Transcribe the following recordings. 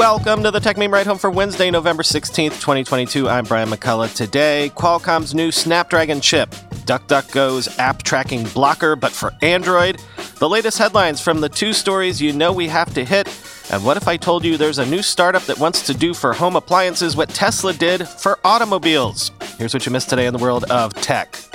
Welcome to the Techmeme Ride Home for Wednesday, November 16th, 2022. I'm Brian McCullough. Today, Qualcomm's new Snapdragon chip, DuckDuckGo's app tracking blocker, but for Android, the latest headlines from the two stories you know we have to hit, and what if I told you there's a new startup that wants to do for home appliances what Tesla did for automobiles? Here's what you missed today in the world of tech.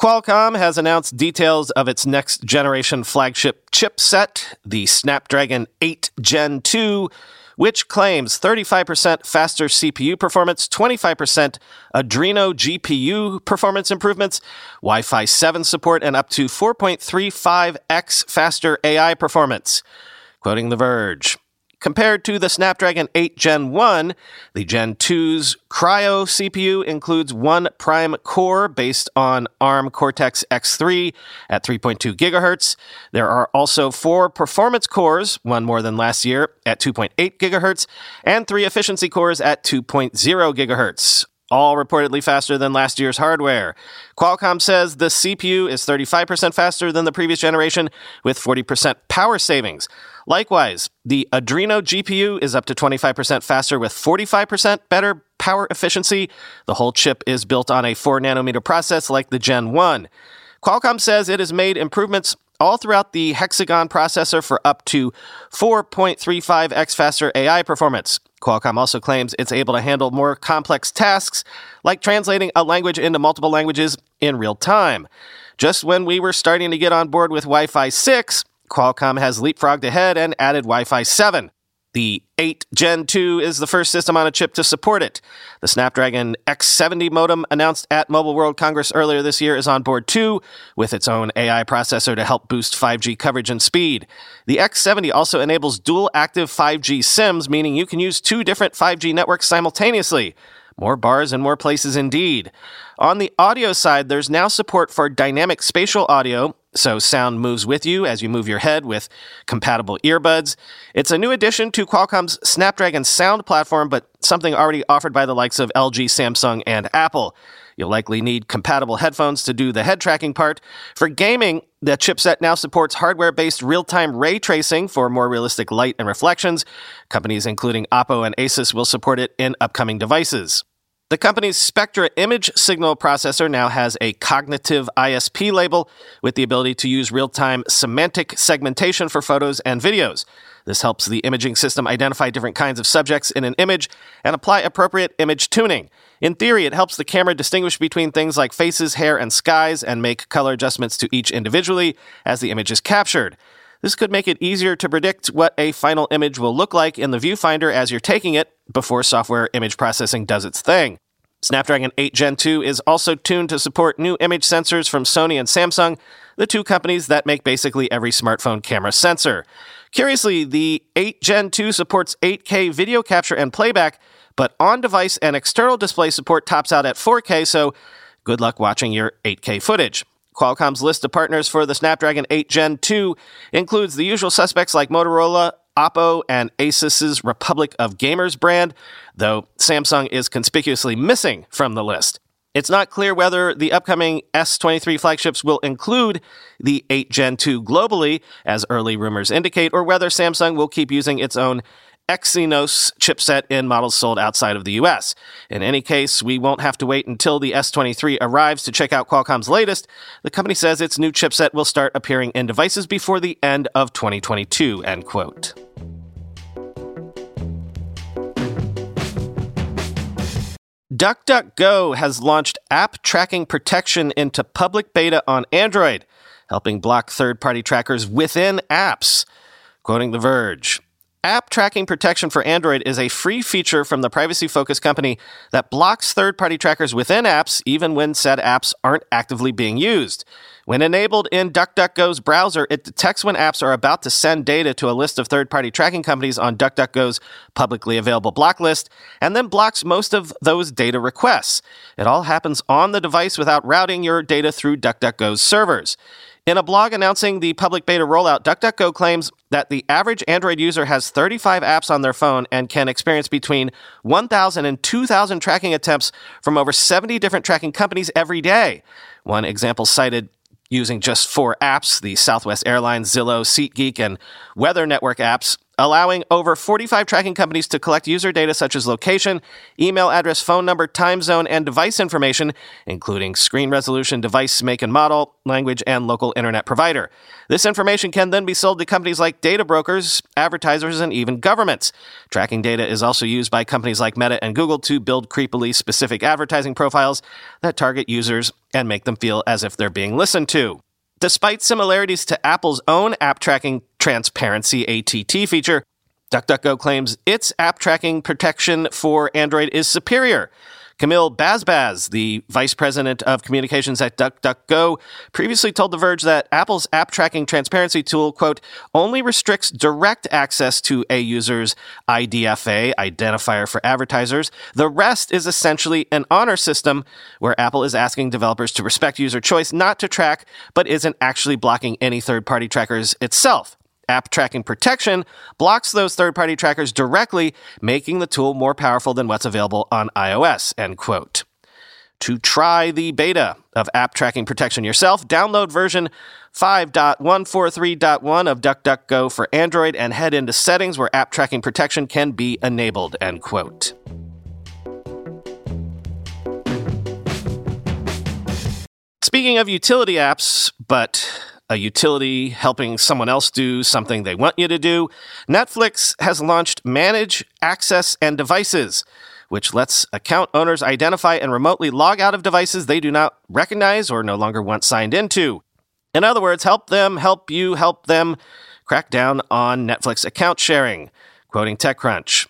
Qualcomm has announced details of its next generation flagship chipset, the Snapdragon 8 Gen 2, which claims 35% faster CPU performance, 25% Adreno GPU performance improvements, Wi Fi 7 support, and up to 4.35x faster AI performance. Quoting The Verge. Compared to the Snapdragon 8 Gen 1, the Gen 2's Kryo CPU includes one prime core based on ARM Cortex X3 at 3.2 gigahertz. There are also four performance cores, one more than last year, at 2.8 gigahertz, and three efficiency cores at 2.0 gigahertz all reportedly faster than last year's hardware. Qualcomm says the CPU is 35% faster than the previous generation with 40% power savings. Likewise, the Adreno GPU is up to 25% faster with 45% better power efficiency. The whole chip is built on a 4 nanometer process like the Gen 1. Qualcomm says it has made improvements all throughout the Hexagon processor for up to 4.35x faster AI performance. Qualcomm also claims it's able to handle more complex tasks, like translating a language into multiple languages in real time. Just when we were starting to get on board with Wi Fi 6, Qualcomm has leapfrogged ahead and added Wi Fi 7. The 8 Gen 2 is the first system on a chip to support it. The Snapdragon X70 modem announced at Mobile World Congress earlier this year is on board too, with its own AI processor to help boost 5G coverage and speed. The X70 also enables dual active 5G SIMs, meaning you can use two different 5G networks simultaneously. More bars in more places indeed. On the audio side, there's now support for dynamic spatial audio, so sound moves with you as you move your head with compatible earbuds. It's a new addition to Qualcomm's Snapdragon sound platform, but something already offered by the likes of LG, Samsung, and Apple. You'll likely need compatible headphones to do the head tracking part. For gaming, the chipset now supports hardware based real time ray tracing for more realistic light and reflections. Companies including Oppo and Asus will support it in upcoming devices. The company's Spectra image signal processor now has a cognitive ISP label with the ability to use real time semantic segmentation for photos and videos. This helps the imaging system identify different kinds of subjects in an image and apply appropriate image tuning. In theory, it helps the camera distinguish between things like faces, hair, and skies and make color adjustments to each individually as the image is captured. This could make it easier to predict what a final image will look like in the viewfinder as you're taking it before software image processing does its thing. Snapdragon 8 Gen 2 is also tuned to support new image sensors from Sony and Samsung, the two companies that make basically every smartphone camera sensor. Curiously, the 8 Gen 2 supports 8K video capture and playback, but on device and external display support tops out at 4K, so good luck watching your 8K footage. Qualcomm's list of partners for the Snapdragon 8 Gen 2 includes the usual suspects like Motorola, Oppo, and Asus's Republic of Gamers brand, though Samsung is conspicuously missing from the list. It's not clear whether the upcoming S23 flagships will include the 8 Gen 2 globally, as early rumors indicate, or whether Samsung will keep using its own Exynos chipset in models sold outside of the US. In any case, we won't have to wait until the S23 arrives to check out Qualcomm's latest. The company says its new chipset will start appearing in devices before the end of 2022, end quote. DuckDuckGo has launched app tracking protection into public beta on Android, helping block third party trackers within apps. Quoting The Verge. App tracking protection for Android is a free feature from the privacy focused company that blocks third party trackers within apps, even when said apps aren't actively being used. When enabled in DuckDuckGo's browser, it detects when apps are about to send data to a list of third party tracking companies on DuckDuckGo's publicly available block list, and then blocks most of those data requests. It all happens on the device without routing your data through DuckDuckGo's servers. In a blog announcing the public beta rollout, DuckDuckGo claims that the average Android user has 35 apps on their phone and can experience between 1,000 and 2,000 tracking attempts from over 70 different tracking companies every day. One example cited using just four apps the Southwest Airlines, Zillow, SeatGeek, and Weather Network apps, allowing over 45 tracking companies to collect user data such as location, email address, phone number, time zone, and device information, including screen resolution, device make and model, language, and local internet provider. This information can then be sold to companies like data brokers, advertisers, and even governments. Tracking data is also used by companies like Meta and Google to build creepily specific advertising profiles that target users and make them feel as if they're being listened to. Despite similarities to Apple's own app tracking transparency ATT feature, DuckDuckGo claims its app tracking protection for Android is superior. Kamyl Bazbaz, the vice president of communications at DuckDuckGo, previously told The Verge that Apple's app tracking transparency tool, quote, only restricts direct access to a user's IDFA, identifier for advertisers. The rest is essentially an honor system where Apple is asking developers to respect user choice not to track, but isn't actually blocking any third party trackers itself. App tracking protection blocks those third party trackers directly, making the tool more powerful than what's available on iOS. End quote. To try the beta of app tracking protection yourself, download version 5.143.1 of DuckDuckGo for Android and head into settings where app tracking protection can be enabled. End quote. Speaking of utility apps, but a utility helping someone else do something they want you to do, Netflix has launched Manage Access and Devices, which lets account owners identify and remotely log out of devices they do not recognize or no longer want signed into. In other words, help them help you help them crack down on Netflix account sharing. Quoting TechCrunch.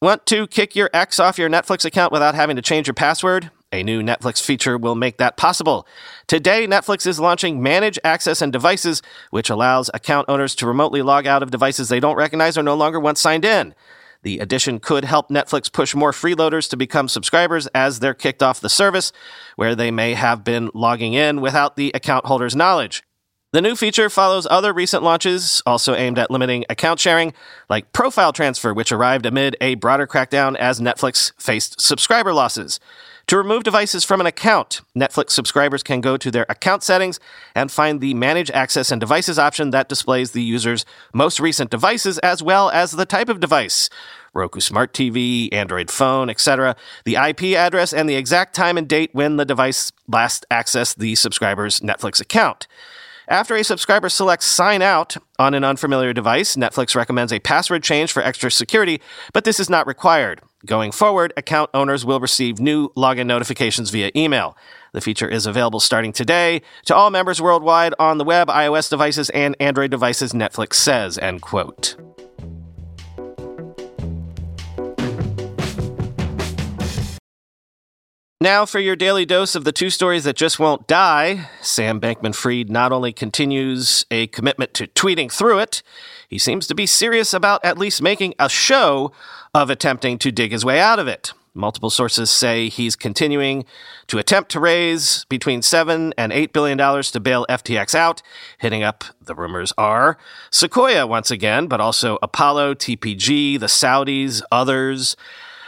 Want to kick your ex off your Netflix account without having to change your password? A new Netflix feature will make that possible. Today, Netflix is launching Manage Access and Devices, which allows account owners to remotely log out of devices they don't recognize or no longer want signed in. The addition could help Netflix push more freeloaders to become subscribers as they're kicked off the service, where they may have been logging in without the account holder's knowledge. The new feature follows other recent launches, also aimed at limiting account sharing, like Profile Transfer, which arrived amid a broader crackdown as Netflix faced subscriber losses. To remove devices from an account, Netflix subscribers can go to their account settings and find the Manage Access and Devices option that displays the user's most recent devices as well as the type of device. Roku Smart TV, Android phone, etc., the IP address, and the exact time and date when the device last accessed the subscriber's Netflix account. After a subscriber selects sign out on an unfamiliar device, Netflix recommends a password change for extra security, but this is not required. Going forward, account owners will receive new login notifications via email. The feature is available starting today to all members worldwide on the web, iOS devices, and Android devices, Netflix says, end quote. Now, for your daily dose of the two stories that just won't die, Sam Bankman Fried not only continues a commitment to tweeting through it, he seems to be serious about at least making a show of attempting to dig his way out of it. Multiple sources say he's continuing to attempt to raise between seven and eight billion dollars to bail FTX out, hitting up the rumors are Sequoia once again, but also Apollo, TPG, the Saudis, others.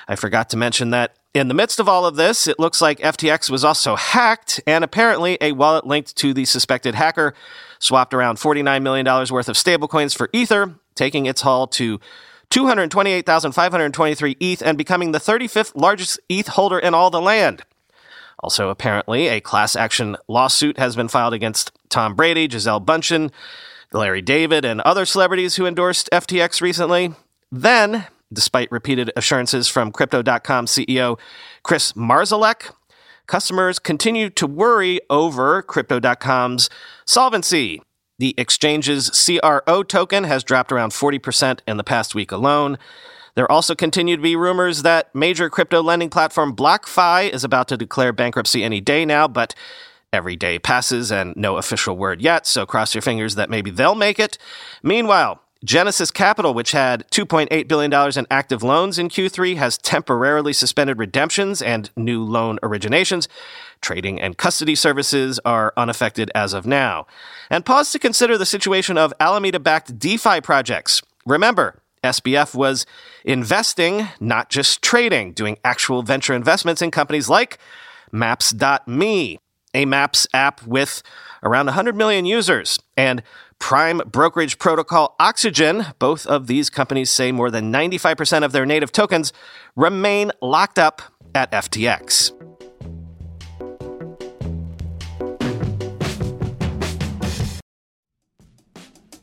I forgot to mention that in the midst of all of this, it looks like FTX was also hacked, and apparently a wallet linked to the suspected hacker swapped around $49 million worth of stablecoins for Ether, taking its haul to 228,523 ETH and becoming the 35th largest ETH holder in all the land. Also, apparently, a class action lawsuit has been filed against Tom Brady, Gisele Bundchen, Larry David, and other celebrities who endorsed FTX recently. Then, despite repeated assurances from Crypto.com CEO Kris Marszalek, customers continue to worry over Crypto.com's solvency. The exchange's CRO token has dropped around 40% in the past week alone. There also continue to be rumors that major crypto lending platform BlockFi is about to declare bankruptcy any day now, but every day passes and no official word yet, so cross your fingers that maybe they'll make it. Meanwhile, Genesis Capital, which had $2.8 billion in active loans in Q3, has temporarily suspended redemptions and new loan originations. Trading and custody services are unaffected as of now. And pause to consider the situation of Alameda backed DeFi projects. Remember, SBF was investing, not just trading, doing actual venture investments in companies like Maps.me. a Maps app with around 100 million users, and Prime brokerage protocol Oxygen. Both of these companies say more than 95% of their native tokens remain locked up at FTX.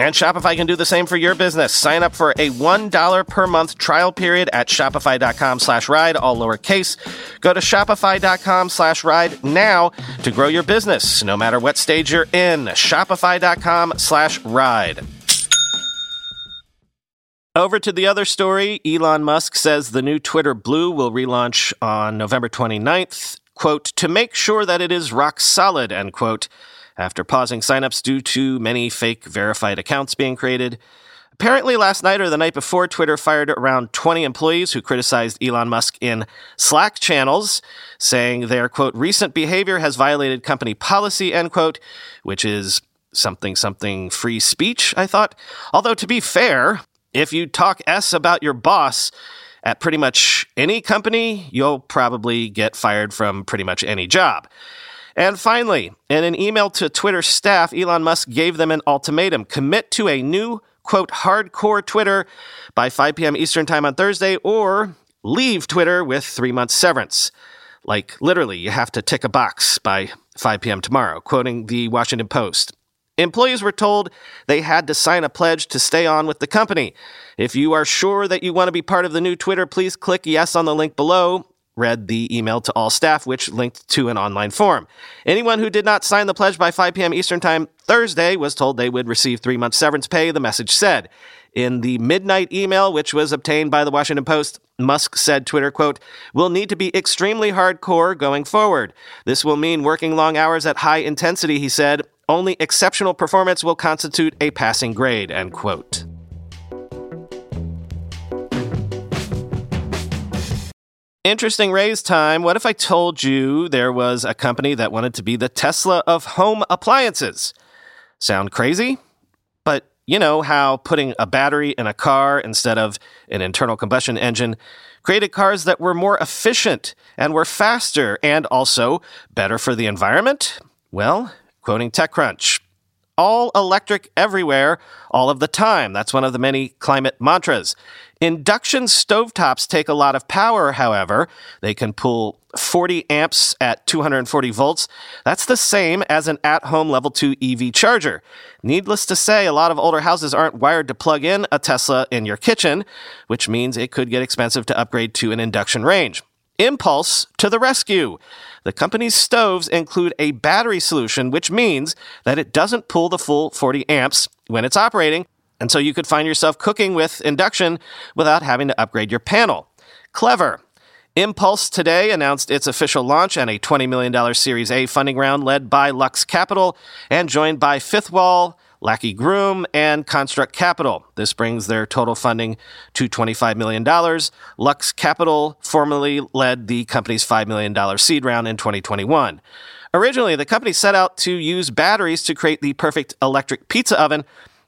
And Shopify can do the same for your business. Sign up for a $1 per month trial period at shopify.com slash ride, all lowercase. Go to shopify.com slash ride now to grow your business, no matter what stage you're in. Shopify.com slash ride. Over to the other story. Elon Musk says the new Twitter Blue will relaunch on November 29th. Quote, to make sure that it is rock solid, end quote after pausing signups due to many fake verified accounts being created. Apparently, last night or the night before, Twitter fired around 20 employees who criticized Elon Musk in Slack channels, saying their quote, recent behavior has violated company policy, end quote, which is something, something free speech, I thought. Although, to be fair, if you talk S about your boss at pretty much any company, you'll probably get fired from pretty much any job. And finally, in an email to Twitter staff, Elon Musk gave them an ultimatum commit to a new, quote, hardcore Twitter by 5 p.m. Eastern Time on Thursday, or leave Twitter with three months severance. Like, literally, you have to tick a box by 5 p.m. tomorrow, quoting the Washington Post. Employees were told they had to sign a pledge to stay on with the company. If you are sure that you want to be part of the new Twitter, please click yes on the link below read the email to all staff, which linked to an online form. Anyone who did not sign the pledge by 5 p.m. Eastern Time Thursday was told they would receive three months severance pay, the message said. In the midnight email, which was obtained by the Washington Post, Musk said Twitter, quote, will need to be extremely hardcore going forward. This will mean working long hours at high intensity, he said. Only exceptional performance will constitute a passing grade, end quote. Interesting raise time. What if I told you there was a company that wanted to be the Tesla of home appliances? Sound crazy? But you know how putting a battery in a car instead of an internal combustion engine created cars that were more efficient and were faster and also better for the environment? Well, quoting TechCrunch, all electric everywhere, all of the time. That's one of the many climate mantras. Induction stovetops take a lot of power, however. They can pull 40 amps at 240 volts. That's the same as an at home level 2 EV charger. Needless to say, a lot of older houses aren't wired to plug in a Tesla in your kitchen, which means it could get expensive to upgrade to an induction range. Impulse to the rescue. The company's stoves include a battery solution, which means that it doesn't pull the full 40 amps when it's operating, and so you could find yourself cooking with induction without having to upgrade your panel. Clever. Impulse today announced its official launch and a $20 million Series A funding round led by Lux Capital and joined by Fifth Wall, Lachy Groom, and Construct Capital. This brings their total funding to $25 million. Lux Capital formerly led the company's $5 million seed round in 2021. Originally, the company set out to use batteries to create the perfect electric pizza oven,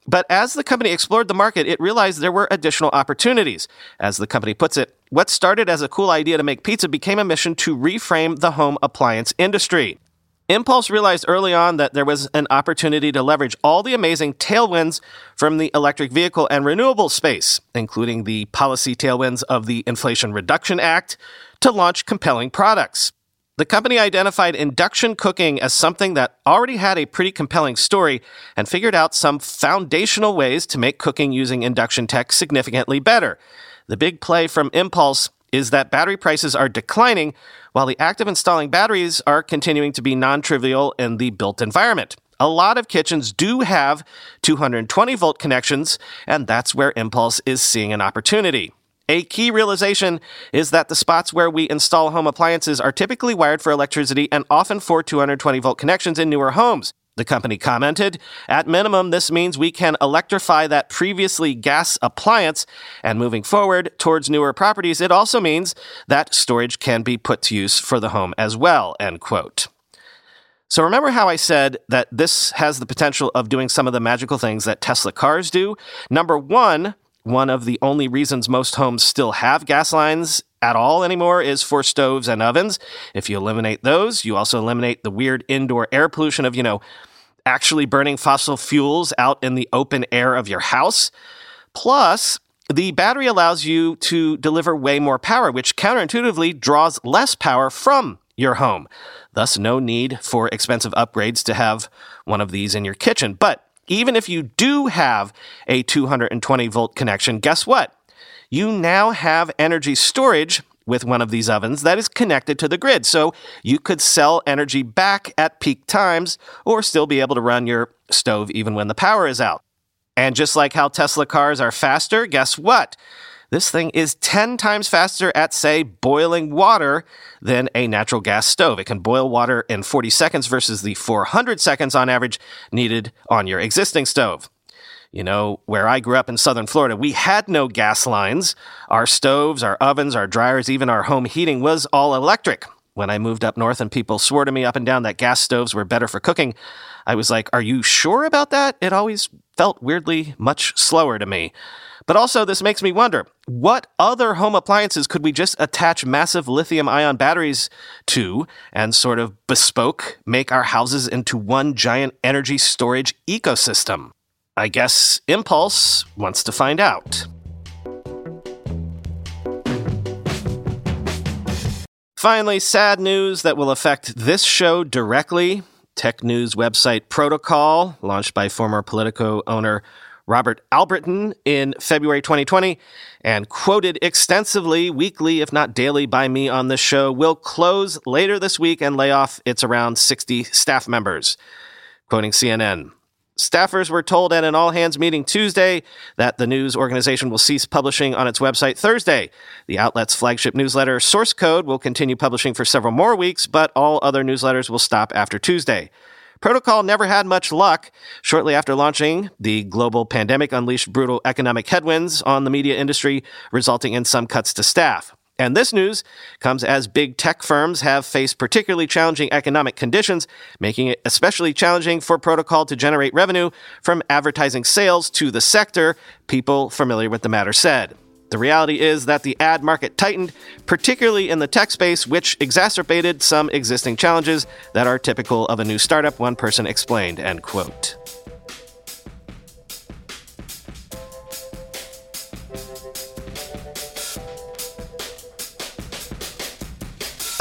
but as the company explored the market, it realized there were additional opportunities. As the company puts it, what started as a cool idea to make pizza became a mission to reframe the home appliance industry. Impulse realized early on that there was an opportunity to leverage all the amazing tailwinds from the electric vehicle and renewable space, including the policy tailwinds of the Inflation Reduction Act, to launch compelling products. The company identified induction cooking as something that already had a pretty compelling story and figured out some foundational ways to make cooking using induction tech significantly better. The big play from Impulse is that battery prices are declining while the act of installing batteries are continuing to be non trivial in the built environment. A lot of kitchens do have 220 volt connections, and that's where Impulse is seeing an opportunity. A key realization is that the spots where we install home appliances are typically wired for electricity and often for 220 volt connections in newer homes. The company commented, at minimum, this means we can electrify that previously gas appliance. And moving forward towards newer properties, it also means that storage can be put to use for the home as well, end quote. So remember how I said that this has the potential of doing some of the magical things that Tesla cars do? Number one, one of the only reasons most homes still have gas lines at all anymore is for stoves and ovens. If you eliminate those, you also eliminate the weird indoor air pollution of, you know, actually burning fossil fuels out in the open air of your house. Plus, the battery allows you to deliver way more power, which counterintuitively draws less power from your home. Thus, no need for expensive upgrades to have one of these in your kitchen. But even if you do have a 220 volt connection, guess what? You now have energy storage with one of these ovens that is connected to the grid. So you could sell energy back at peak times or still be able to run your stove even when the power is out. And just like how Tesla cars are faster, guess what? This thing is 10 times faster at, say, boiling water than a natural gas stove. It can boil water in 40 seconds versus the 400 seconds on average needed on your existing stove. You know, where I grew up in southern Florida, we had no gas lines. Our stoves, our ovens, our dryers, even our home heating was all electric. When I moved up north and people swore to me up and down that gas stoves were better for cooking, I was like, Are you sure about that? It always felt weirdly much slower to me. But also, this makes me wonder what other home appliances could we just attach massive lithium ion batteries to and sort of bespoke make our houses into one giant energy storage ecosystem? I guess Impulse wants to find out. Finally, sad news that will affect this show directly. Tech news website Protocol, launched by former Politico owner Robert Albritton in February 2020 and quoted extensively weekly, if not daily, by me on this show, will close later this week and lay off its around 60 staff members. Quoting CNN. Staffers were told at an all hands meeting Tuesday that the news organization will cease publishing on its website Thursday. The outlet's flagship newsletter, Source Code, will continue publishing for several more weeks, but all other newsletters will stop after Tuesday. Protocol never had much luck. Shortly after launching, the global pandemic unleashed brutal economic headwinds on the media industry, resulting in some cuts to staff. And this news comes as big tech firms have faced particularly challenging economic conditions, making it especially challenging for Protocol to generate revenue from advertising sales to the sector, people familiar with the matter said. The reality is that the ad market tightened, particularly in the tech space, which exacerbated some existing challenges that are typical of a new startup, one person explained, end quote.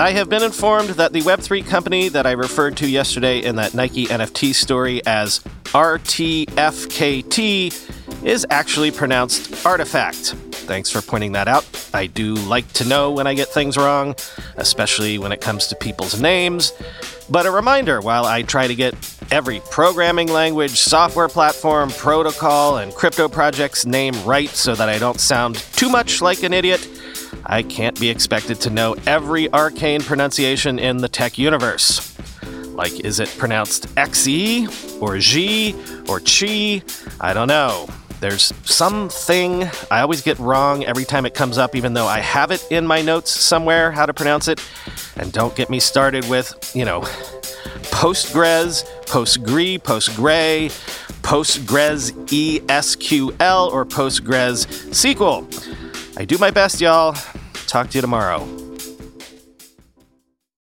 I have been informed that the Web3 company that I referred to yesterday in that Nike NFT story as RTFKT is actually pronounced Artifact. Thanks for pointing that out. I do like to know when I get things wrong, especially when it comes to people's names. But a reminder while I try to get every programming language, software platform, protocol, and crypto project's name right so that I don't sound too much like an idiot, I can't be expected to know every arcane pronunciation in the tech universe. Like, is it pronounced XE or G or Chi? I don't know. There's something I always get wrong every time it comes up, even though I have it in my notes somewhere how to pronounce it. And don't get me started with, you know, Postgres, Postgre, Postgre, Postgres ESQL, or Postgres SQL. I do my best, y'all. Talk to you tomorrow.